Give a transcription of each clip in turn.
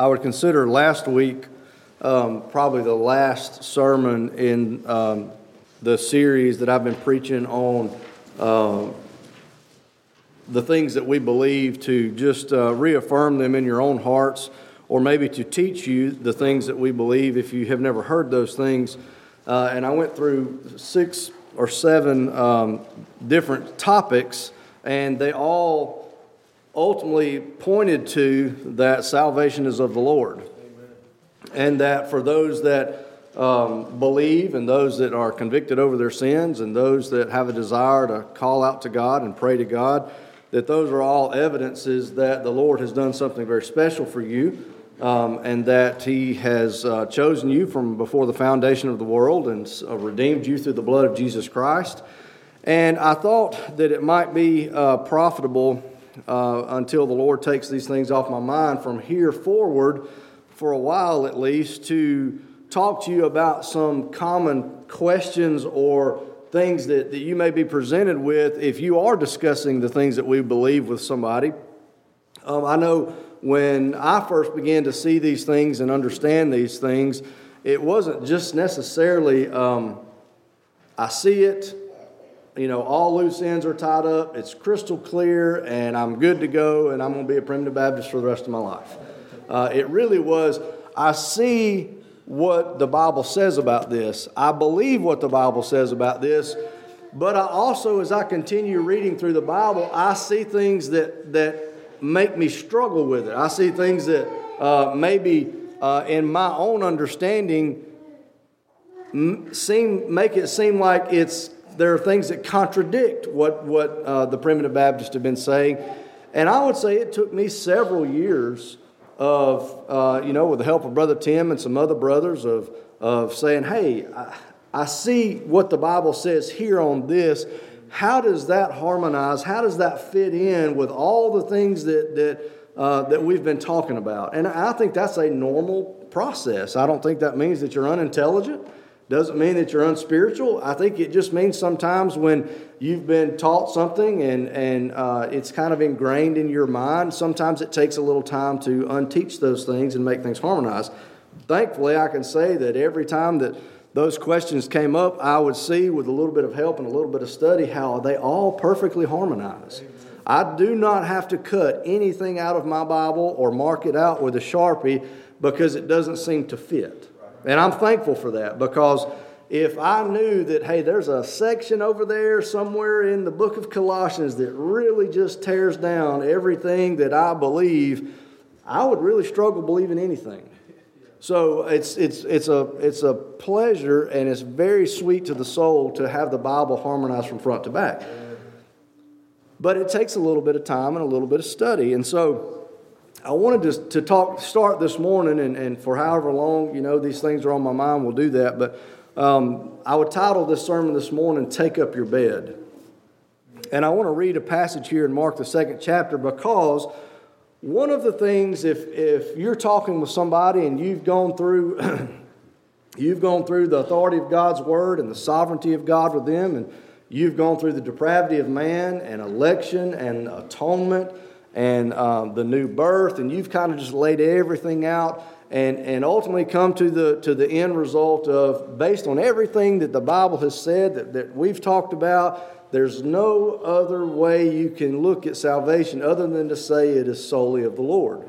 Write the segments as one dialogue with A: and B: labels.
A: I would consider last week um, probably the last sermon in um, the series that I've been preaching on uh, the things that we believe to just uh, reaffirm them in your own hearts or maybe to teach you the things that we believe if you have never heard those things. Uh, and I went through six or seven um, different topics, and they all ultimately pointed to that salvation is of the Lord. Amen. And that for those that um, believe and those that are convicted over their sins and those that have a desire to call out to God and pray to God, that those are all evidences that the Lord has done something very special for you. Um, and that he has uh, chosen you from before the foundation of the world and uh, redeemed you through the blood of Jesus Christ. And I thought that it might be uh, profitable uh, until the Lord takes these things off my mind from here forward, for a while at least, to talk to you about some common questions or things that, that you may be presented with if you are discussing the things that we believe with somebody. Um, I know when I first began to see these things and understand these things, it wasn't just necessarily um, I see it, you know, all loose ends are tied up, it's crystal clear, and I'm good to go, and I'm going to be a primitive Baptist for the rest of my life. Uh, it really was, I see what the Bible says about this, I believe what the Bible says about this, but I also, as I continue reading through the Bible, I see things that, that make me struggle with it. I see things that uh, maybe uh, in my own understanding seem, make it seem like it's there are things that contradict what, what uh, the primitive Baptists have been saying. And I would say it took me several years of, uh, you know, with the help of Brother Tim and some other brothers, of, of saying, hey, I, I see what the Bible says here on this. How does that harmonize? How does that fit in with all the things that, that, uh, that we've been talking about? And I think that's a normal process. I don't think that means that you're unintelligent. Doesn't mean that you're unspiritual. I think it just means sometimes when you've been taught something and, and uh, it's kind of ingrained in your mind, sometimes it takes a little time to unteach those things and make things harmonize. Thankfully, I can say that every time that those questions came up, I would see with a little bit of help and a little bit of study how they all perfectly harmonize. I do not have to cut anything out of my Bible or mark it out with a Sharpie because it doesn't seem to fit. And I'm thankful for that because if I knew that, hey, there's a section over there somewhere in the book of Colossians that really just tears down everything that I believe, I would really struggle believing anything. So it's, it's, it's, a, it's a pleasure and it's very sweet to the soul to have the Bible harmonized from front to back. But it takes a little bit of time and a little bit of study. And so I wanted to, to talk, start this morning, and, and for however long, you know, these things are on my mind, we'll do that. But um, I would title this sermon this morning, Take Up Your Bed. And I want to read a passage here in Mark, the second chapter, because one of the things, if, if you're talking with somebody and you've gone through, you've gone through the authority of God's word and the sovereignty of God with them, and you've gone through the depravity of man and election and atonement and um, the new birth, and you've kind of just laid everything out and, and ultimately come to the, to the end result of, based on everything that the Bible has said, that, that we've talked about, there's no other way you can look at salvation other than to say it is solely of the Lord.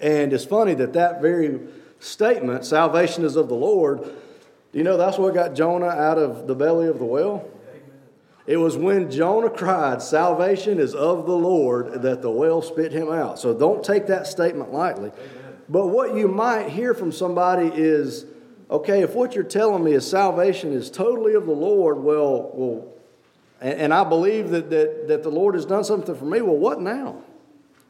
A: And it's funny that that very statement, salvation is of the Lord, do you know that's what got Jonah out of the belly of the whale? It was when Jonah cried, Salvation is of the Lord, that the whale spit him out. So don't take that statement lightly. But what you might hear from somebody is, okay, if what you're telling me is salvation is totally of the Lord, well, well, and, and I believe that, that, that the Lord has done something for me, well, what now?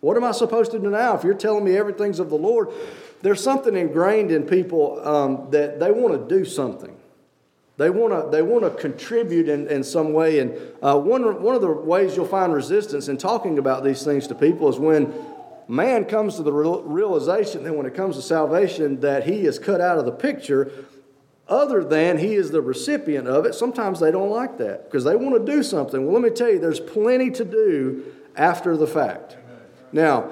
A: What am I supposed to do now? If you're telling me everything's of the Lord, there's something ingrained in people um, that they want to do something. They want to they want to contribute in, in some way. And uh, one, one of the ways you'll find resistance in talking about these things to people is when man comes to the realization that when it comes to salvation that he is cut out of the picture other than he is the recipient of it sometimes they don't like that because they want to do something well let me tell you there's plenty to do after the fact now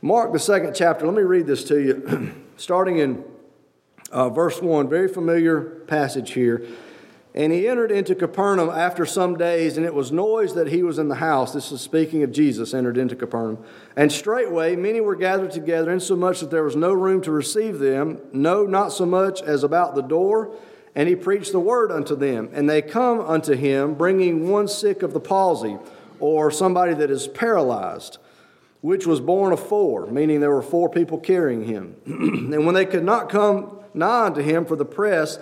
A: Mark, the second chapter, let me read this to you, starting in uh, verse 1, very familiar passage here. And he entered into Capernaum after some days, and it was noise that he was in the house. This is speaking of Jesus, entered into Capernaum. And straightway many were gathered together, insomuch that there was no room to receive them, no, not so much as about the door. And he preached the word unto them. And they come unto him, bringing one sick of the palsy, or somebody that is paralyzed, which was borne of four, meaning there were four people carrying him. and when they could not come nigh unto him for the press,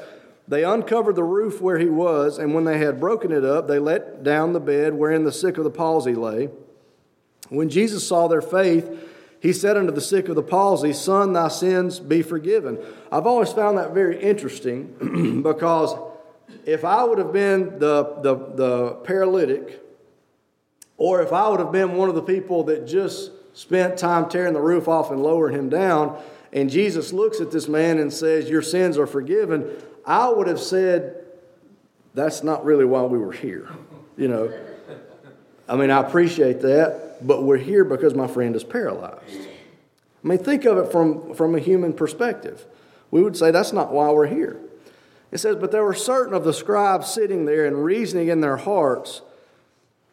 A: they uncovered the roof where he was, and when they had broken it up, they let down the bed wherein the sick of the palsy lay. When Jesus saw their faith, he said unto the sick of the palsy, Son, thy sins be forgiven. I've always found that very interesting because if I would have been the, the, the paralytic, or if I would have been one of the people that just spent time tearing the roof off and lowering him down, and Jesus looks at this man and says, Your sins are forgiven, I would have said, that's not really why we were here. You know, I mean, I appreciate that, but we're here because my friend is paralyzed. I mean, think of it from, from a human perspective. We would say that's not why we're here. It says, But there were certain of the scribes sitting there and reasoning in their hearts,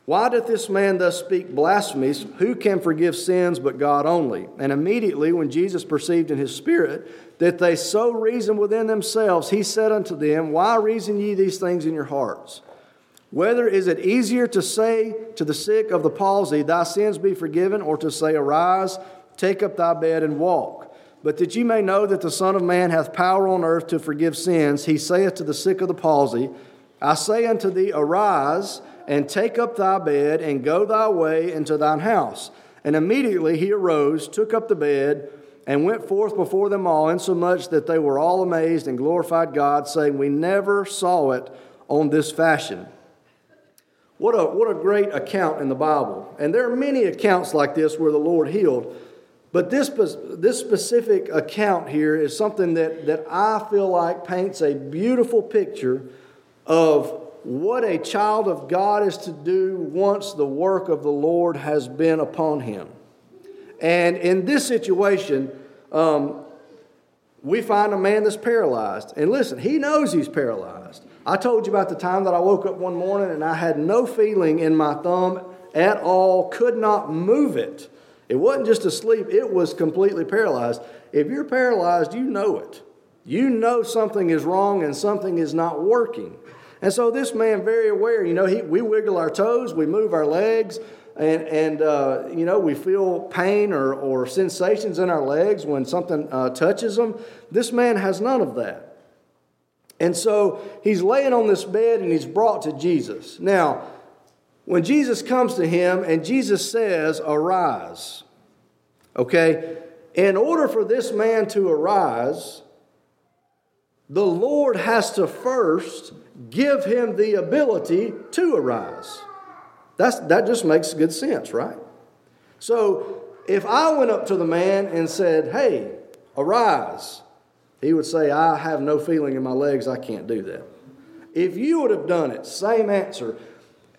A: why doth this man thus speak blasphemies? Who can forgive sins but God only? And immediately, when Jesus perceived in his spirit that they so reasoned within themselves, he said unto them, Why reason ye these things in your hearts? Whether is it easier to say to the sick of the palsy, Thy sins be forgiven, or to say, Arise, take up thy bed, and walk? But that ye may know that the Son of Man hath power on earth to forgive sins, he saith to the sick of the palsy, I say unto thee, Arise and take up thy bed and go thy way into thine house. And immediately he arose, took up the bed, and went forth before them all, insomuch that they were all amazed and glorified God, saying, We never saw it on this fashion. What a, what a great account in the Bible. And there are many accounts like this where the Lord healed. But this, this specific account here is something that, that I feel like paints a beautiful picture of what a child of God is to do once the work of the Lord has been upon him. And in this situation, um, we find a man that's paralyzed. And listen, he knows he's paralyzed. I told you about the time that I woke up one morning and I had no feeling in my thumb at all, could not move it. It wasn't just asleep, it was completely paralyzed. If you're paralyzed, you know it. You know something is wrong and something is not working. And so this man, very aware, you know, he, we wiggle our toes, we move our legs, and, and uh, you know, we feel pain or, or sensations in our legs when something uh, touches them. This man has none of that. And so he's laying on this bed and he's brought to Jesus. Now, when Jesus comes to him and Jesus says, Arise, okay, in order for this man to arise, the Lord has to first give him the ability to arise. That's, that just makes good sense, right? So if I went up to the man and said, Hey, arise, he would say, I have no feeling in my legs, I can't do that. If you would have done it, same answer.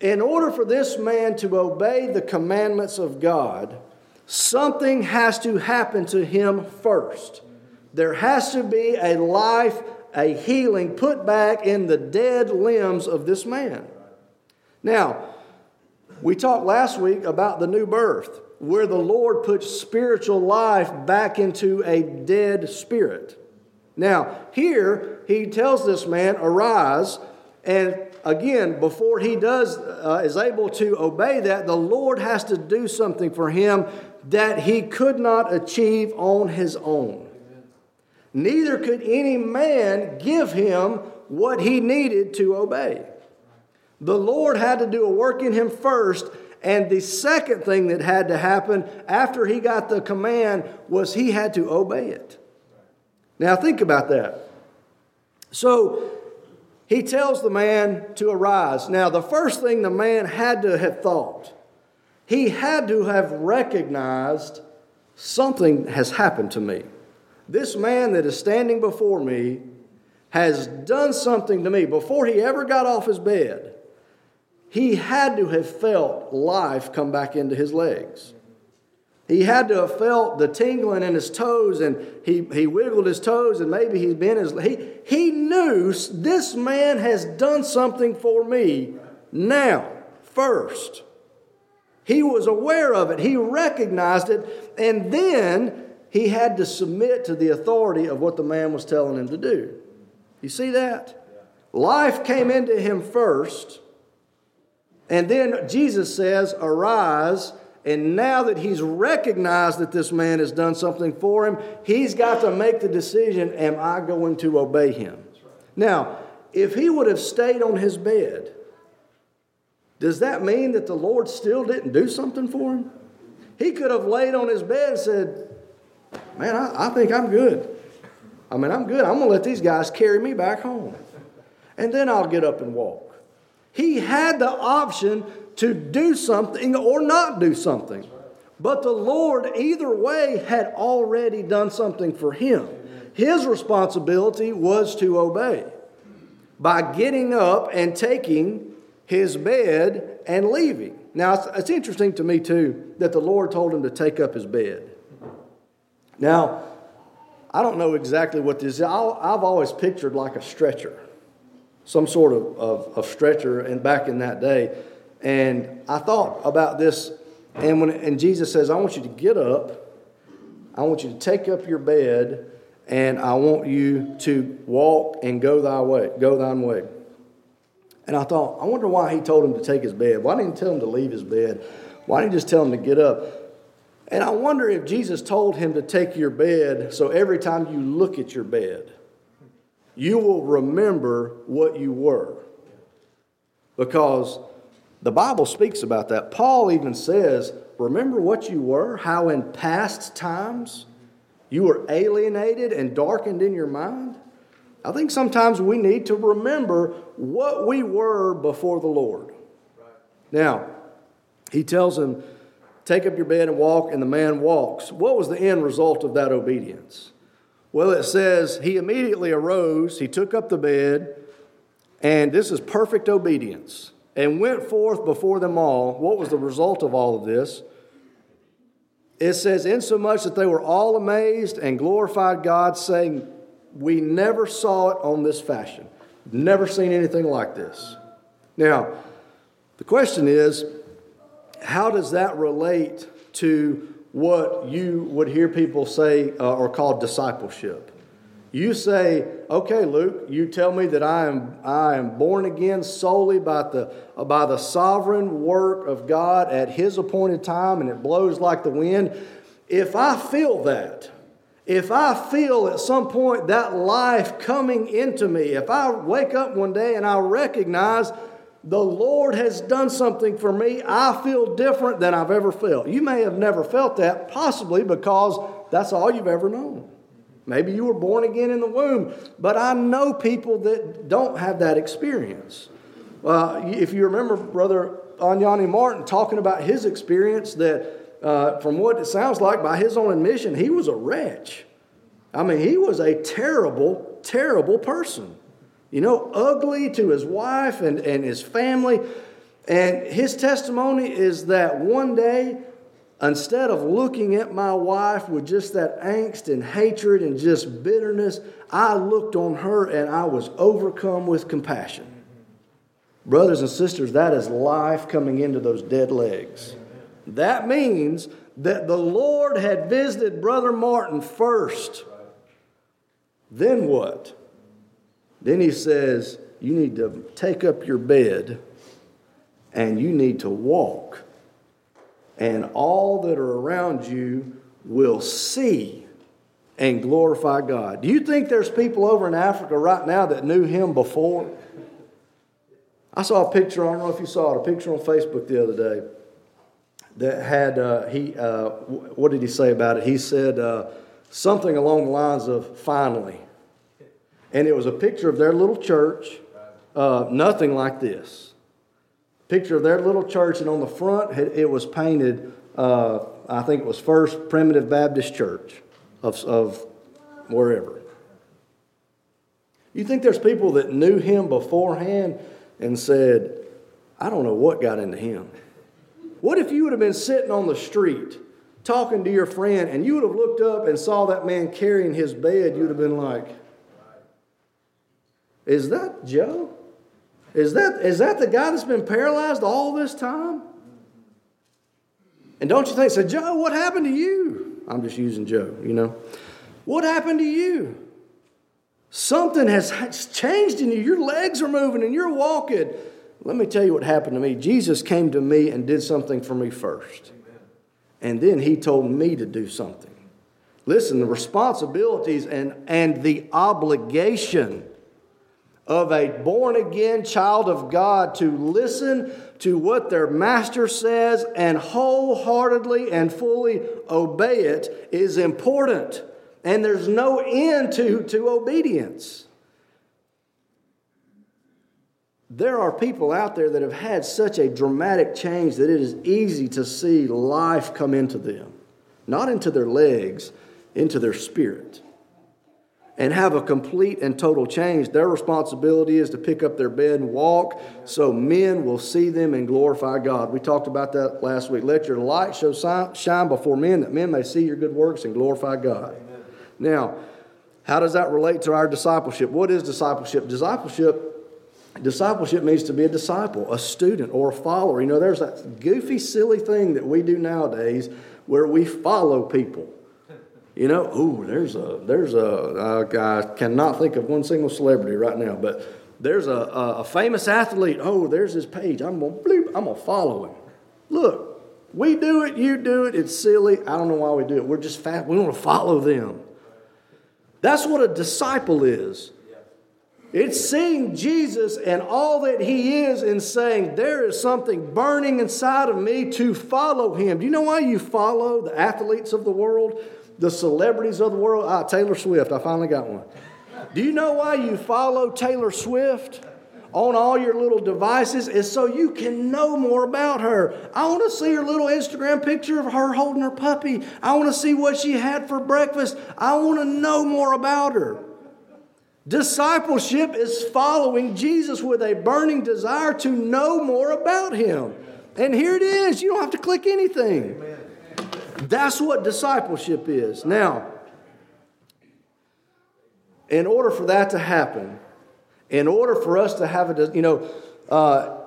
A: In order for this man to obey the commandments of God, something has to happen to him first. There has to be a life a healing put back in the dead limbs of this man. Now, we talked last week about the new birth, where the Lord puts spiritual life back into a dead spirit. Now, here he tells this man, Arise, and again, before he does uh, is able to obey that, the Lord has to do something for him that he could not achieve on his own neither could any man give him what he needed to obey. The Lord had to do a work in him first, and the second thing that had to happen after he got the command was he had to obey it. Now, think about that. So, he tells the man to arise. Now, the first thing the man had to have thought, he had to have recognized something has happened to me. This man that is standing before me has done something to me. Before he ever got off his bed, he had to have felt life come back into his legs. He had to have felt the tingling in his toes and he, he wiggled his toes and maybe he's been his. He, he knew this man has done something for me now, first. He was aware of it, he recognized it, and then he had to submit to the authority of what the man was telling him to do. You see that? Life came into him first, and then Jesus says, Arise and now that he's recognized that this man has done something for him, he's got to make the decision am I going to obey him? Now, if he would have stayed on his bed, does that mean that the Lord still didn't do something for him? He could have laid on his bed and said, Man, I, I think I'm good. I mean, I'm good. I'm going to let these guys carry me back home. And then I'll get up and walk. He had the option to do something or not do something. But the Lord, either way, had already done something for him. His responsibility was to obey by getting up and taking his bed and leaving. Now, it's, interesting to me, too, that the Lord told him to take up his bed. Now, I don't know exactly what this is. i have always pictured like a stretcher, some sort of, of, of stretcher, and back in that day. And I thought about this, and when and Jesus says, I want you to get up, I want you to take up your bed, and I want you to walk and go thy way, go thine way. And I thought, I wonder why he told him to take his bed. Why didn't he tell him to leave his bed? Why didn't he just tell him to get up? And I wonder if Jesus told him to take your bed so every time you look at your bed, you will remember what you were. Because the Bible speaks about that. Paul even says, Remember what you were, how in past times you were alienated and darkened in your mind? I think sometimes we need to remember what we were before the Lord. Now, he tells him, Take up your bed and walk, and the man walks. What was the end result of that obedience? Well, it says, He immediately arose, he took up the bed, and this is perfect obedience and went forth before them all. What was the result of all of this? It says, insomuch that they were all amazed and glorified God, saying, We never saw it on this fashion. Never seen anything like this. Now, the question is, how does that relate to what you would hear people say uh, or call discipleship? You say, okay, Luke, you tell me that I am, I am born again solely by the, by the sovereign work of God at His appointed time and it blows like the wind. If I feel that, if I feel at some point that life coming into me, if I wake up one day and I recognize the Lord has done something for me, I feel different than I've ever felt. You may have never felt that, possibly because that's all you've ever known. Maybe you were born again in the womb, but I know people that don't have that experience. Uh, if you remember Brother Anyani Martin talking about his experience, that uh, from what it sounds like, by his own admission, he was a wretch. I mean, he was a terrible, terrible person. You know, ugly to his wife and, and his family. And his testimony is that one day Instead of looking at my wife with just that angst and hatred and just bitterness, I looked on her and I was overcome with compassion. Brothers and sisters, that is life coming into those dead legs. That means that the Lord had visited Brother Martin first. Then what? Then he says, You need to take up your bed and you need to walk and all that are around you will see and glorify God. Do you think there's people over in Africa right now that knew him before? I saw a picture, I don't know if you saw it, a picture on Facebook the other day that had, uh, he, uh, what did he say about it? He said uh, something along the lines of finally. And it was a picture of their little church, uh, nothing like this picture of their little church, and on the front it was painted. Uh, I think it was First Primitive Baptist Church of, of wherever. You think there's people that knew him beforehand and said, "I don't know what got into him." What if you would have been sitting on the street talking to your friend and you would have looked up and saw that man carrying his bed, you'd have been like, Is that Joe? Is that, is that the guy that's been paralyzed all this time? And don't you think, so Joe, what happened to you? I'm just using Joe, you know. What happened to you? Something has changed in you. Your legs are moving and you're walking. Let me tell you what happened to me. Jesus came to me and did something for me first. And then he told me to do something. Listen, the responsibilities and, and the obligation of a born again child of God to listen to what their master says and wholeheartedly and fully obey it is important. And there's no end to, to obedience. There are people out there that have had such a dramatic change that it is easy to see life come into them, not into their legs, into their spirit and have a complete and total change. Their responsibility is to pick up their bed and walk so men will see them and glorify God. We talked about that last week. Let your light show shine before men that men may see your good works and glorify God. Amen. Now, how does that relate to our discipleship? What is discipleship? Discipleship Discipleship means to be a disciple, a student, or a follower. You know, there's that goofy, silly thing that we do nowadays where we follow people. You know, oh, there's a there's a I cannot think of one single celebrity right now, but there's a, a, famous athlete. Oh, there's his page. I'm gonna bloop, I'm gonna follow him. Look, we do it, you do it. It's silly. I don't know why we do it. We're just fast. We want to follow them. That's what a disciple is. It's seeing Jesus and all that he is and saying, There is something burning inside of me to follow him. Do you know why you follow the athletes of the world? The celebrities of the world. Ah, Taylor Swift, I finally got one. Do you know why you follow Taylor Swift? on all your little devices is so you can know more about her. I want to see her little Instagram picture of her holding her puppy. I want to see what she had for breakfast. I want to know more about her. Discipleship is following Jesus with a burning desire to know more about him. And here it is. You don't have to click anything. Amen. That's what discipleship is. Now, in order for that to happen, in order for us to have a, you know, uh,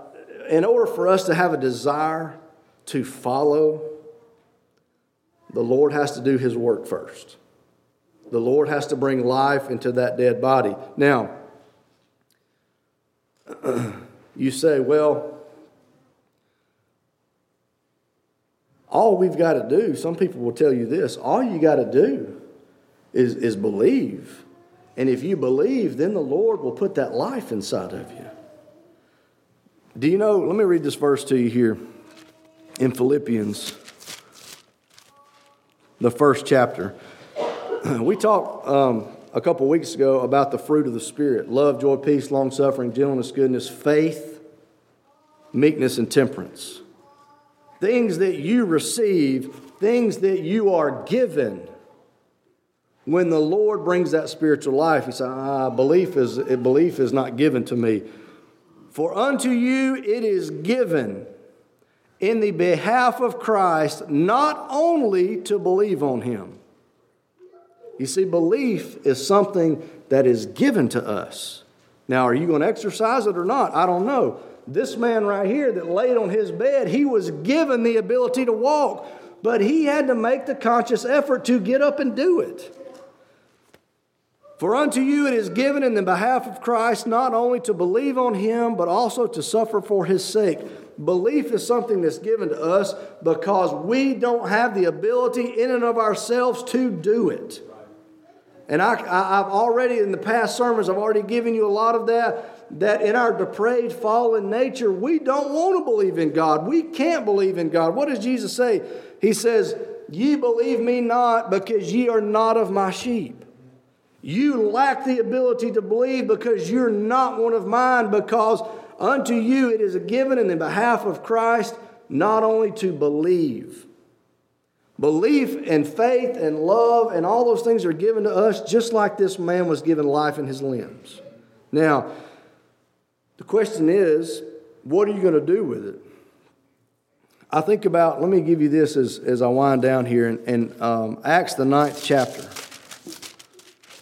A: in order for us to have a desire to follow, the Lord has to do His work first. The Lord has to bring life into that dead body. Now, you say, well, all we've got to do, some people will tell you this, all you got to do is, is believe. And if you believe, then the Lord will put that life inside of you. Do you know? Let me read this verse to you here in Philippians, the first chapter. We talked um, a couple weeks ago about the fruit of the Spirit love, joy, peace, long suffering, gentleness, goodness, faith, meekness, and temperance things that you receive, things that you are given. When the Lord brings that spiritual life, He says, ah, belief is, belief is not given to me. For unto you it is given in the behalf of Christ, not only to believe on Him. You see, belief is something that is given to us. Now, are you going to exercise it or not? I don't know. This man right here that laid on his bed, he was given the ability to walk, but he had to make the conscious effort to get up and do it. For unto you it is given in the behalf of Christ not only to believe on him, but also to suffer for his sake. Belief is something that's given to us because we don't have the ability in and of ourselves to do it. And I, have already, in the past sermons, I've already given you a lot of that that in our depraved, fallen nature, we don't want to believe in God. We can't believe in God. What does Jesus say? He says, Ye believe me not because ye are not of my sheep. You lack the ability to believe because you're not one of mine, because unto you it is given in the behalf of Christ not only to believe. Belief and faith and love and all those things are given to us just like this man was given life in his limbs. Now, the question is, what are you going to do with it? I think about, let me give you this as, as I wind down here in, in um, Acts, the ninth chapter.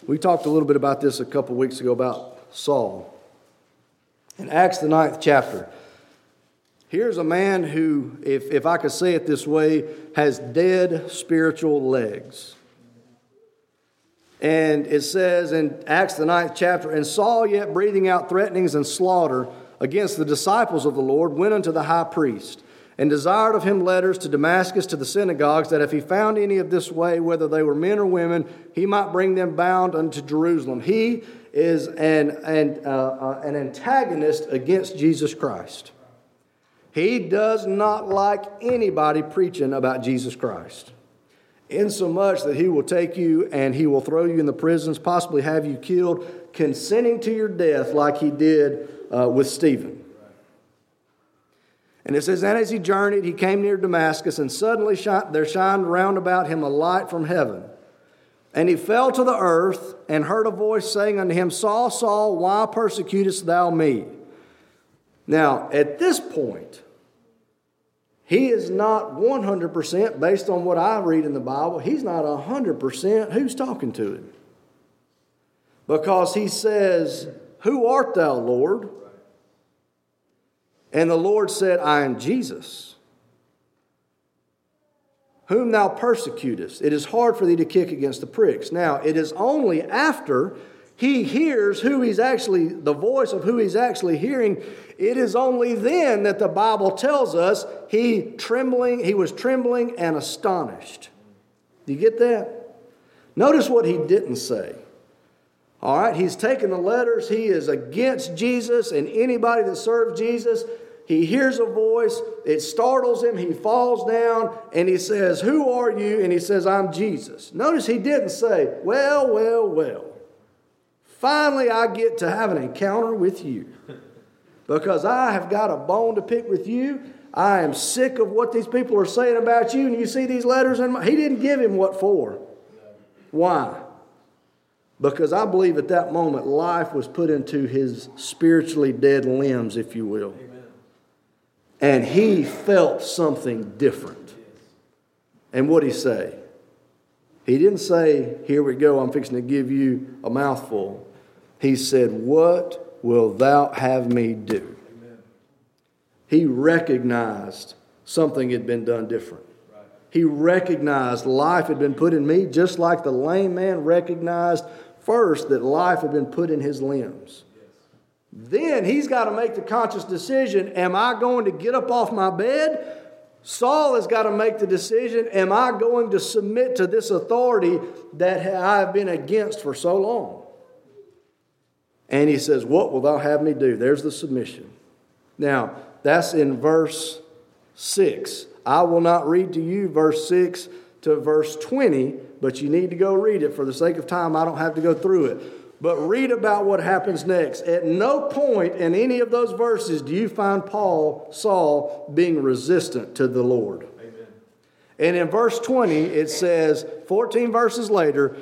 A: We talked a little bit about this a couple weeks ago about Saul. In Acts, the ninth chapter, here's a man who, if, if I could say it this way, has dead spiritual legs. And it says in Acts, the ninth chapter, and Saul, yet breathing out threatenings and slaughter against the disciples of the Lord, went unto the high priest and desired of him letters to Damascus to the synagogues, that if he found any of this way, whether they were men or women, he might bring them bound unto Jerusalem. He is an, an, uh, uh, an antagonist against Jesus Christ. He does not like anybody preaching about Jesus Christ insomuch that he will take you and he will throw you in the prisons, possibly have you killed, consenting to your death like he did uh, with Stephen. And it says, And as he journeyed, he came near Damascus, and suddenly there shined round about him a light from heaven. And he fell to the earth and heard a voice saying unto him, Saul, Saul, why persecutest thou me? Now, at this point, he is not 100% based on what I read in the Bible. He's not 100% who's talking to him. Because he says, Who art thou, Lord? And the Lord said, I am Jesus, whom thou persecutest. It is hard for thee to kick against the pricks. Now, it is only after he hears who he's actually, the voice of who he's actually hearing, it is only then that the Bible tells us he trembling, he was trembling and astonished. Do you get that? Notice what he didn't say. All right, he's taken the letters, he is against Jesus and anybody that serves Jesus. He hears a voice, it startles him, he falls down, and he says, Who are you? And he says, I'm Jesus. Notice he didn't say, Well, well, well. Finally, I get to have an encounter with you because I have got a bone to pick with you. I am sick of what these people are saying about you. And you see these letters, and he didn't give him what for. Why? Because I believe at that moment life was put into his spiritually dead limbs, if you will. And he felt something different. And what did he say? He didn't say, Here we go, I'm fixing to give you a mouthful. He said, What will thou have me do? Amen. He recognized something had been done different. Right. He recognized life had been put in me, just like the lame man recognized first that life had been put in his limbs. Then he's got to make the conscious decision Am I going to get up off my bed? Saul has got to make the decision Am I going to submit to this authority that I have been against for so long? And he says, What will thou have me do? There's the submission. Now, that's in verse 6. I will not read to you verse 6 to verse 20, but you need to go read it. For the sake of time, I don't have to go through it. But read about what happens next. At no point in any of those verses do you find Paul, Saul, being resistant to the Lord. Amen. And in verse 20, it says, 14 verses later,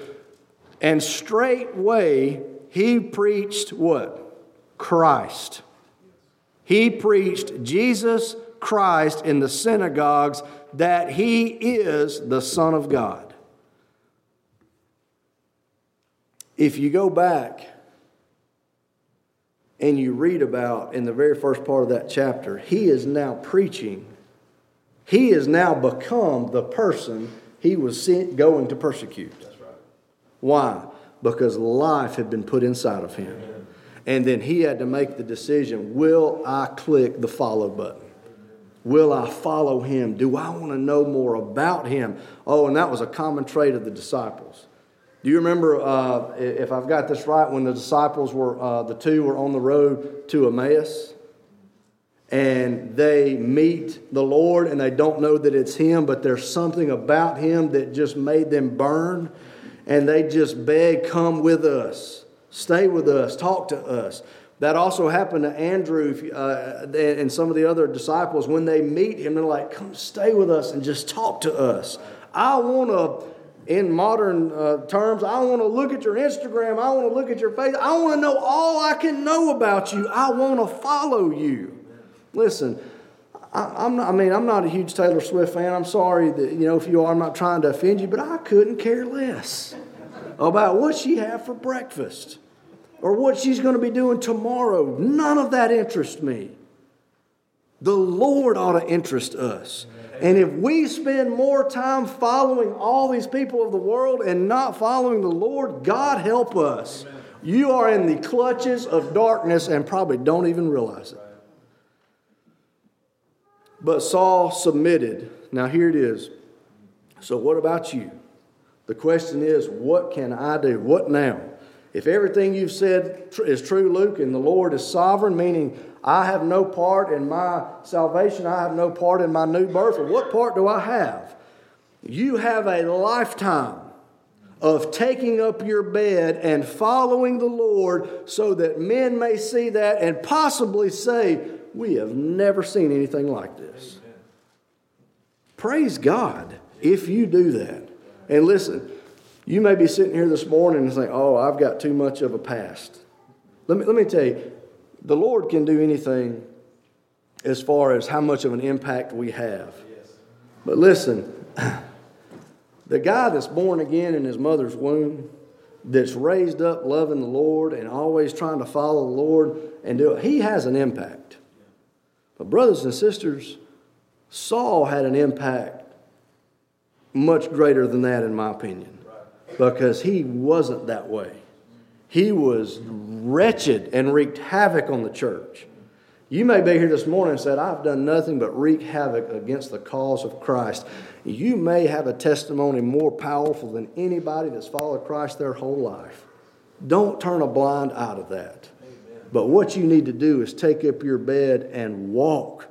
A: and straightway he preached what? Christ. He preached Jesus Christ in the synagogues that he is the Son of God. If you go back and you read about in the very first part of that chapter, he is now preaching. He has now become the person he was sent, going to persecute. That's right. Why? Because life had been put inside of him. And then he had to make the decision will I click the follow button? Will I follow him? Do I want to know more about him? Oh, and that was a common trait of the disciples. Do you remember, uh, if I've got this right, when the disciples were, uh, the two were on the road to Emmaus? and they meet the Lord and they don't know that it's Him, but there's something about Him that just made them burn and they just beg, Come with us, stay with us, talk to us. That also happened to Andrew uh, and some of the other disciples. When they meet him, they're like, Come stay with us and just talk to us. I want to in modern uh, terms, I want to look at your Instagram. I want to look at your face. I want to know all I can know about you. I want to follow you. Listen, I, am not, I mean, I'm not a huge Taylor Swift fan. I'm sorry that, you know, if you are, I'm not trying to offend you, but I couldn't care less about what she had for breakfast or what she's going to be doing tomorrow. None of that interests me. The Lord ought to interest us. And if we spend more time following all these people of the world and not following the Lord, God help us. You are in the clutches of darkness and probably don't even realize it. But Saul submitted. Now, here it is. So, what about you? The question is, what can I do? What now? If everything you've said is true, Luke, and the Lord is sovereign, meaning I have no part in my salvation, I have no part in my new birth, what part do I have? You have a lifetime of taking up your bed and following the Lord so that men may see that and possibly say, We have never seen anything like this. Praise God if you do that. And listen, you may be sitting here this morning and saying, Oh, I've got too much of a past. Let me, let me tell you, the Lord can do anything as far as how much of an impact we have. But listen, the guy that's born again in his mother's womb, that's raised up loving the Lord and always trying to follow the Lord and do it, he has an impact. But, brothers and sisters, Saul had an impact much greater than that, in my opinion because he wasn't that way. He was wretched and wreaked havoc on the church. You may be here this morning and said, I've done nothing but wreak havoc against the cause of Christ. You may have a testimony more powerful than anybody that's followed Christ their whole life. Don't turn a blind eye to that. But what you need to do is take up your bed and walk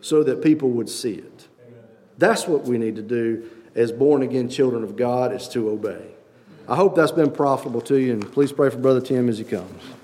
A: so that people would see it. That's what we need to do as born again children of God is to obey. I hope that's been profitable to you, and please pray for Brother Tim as he comes.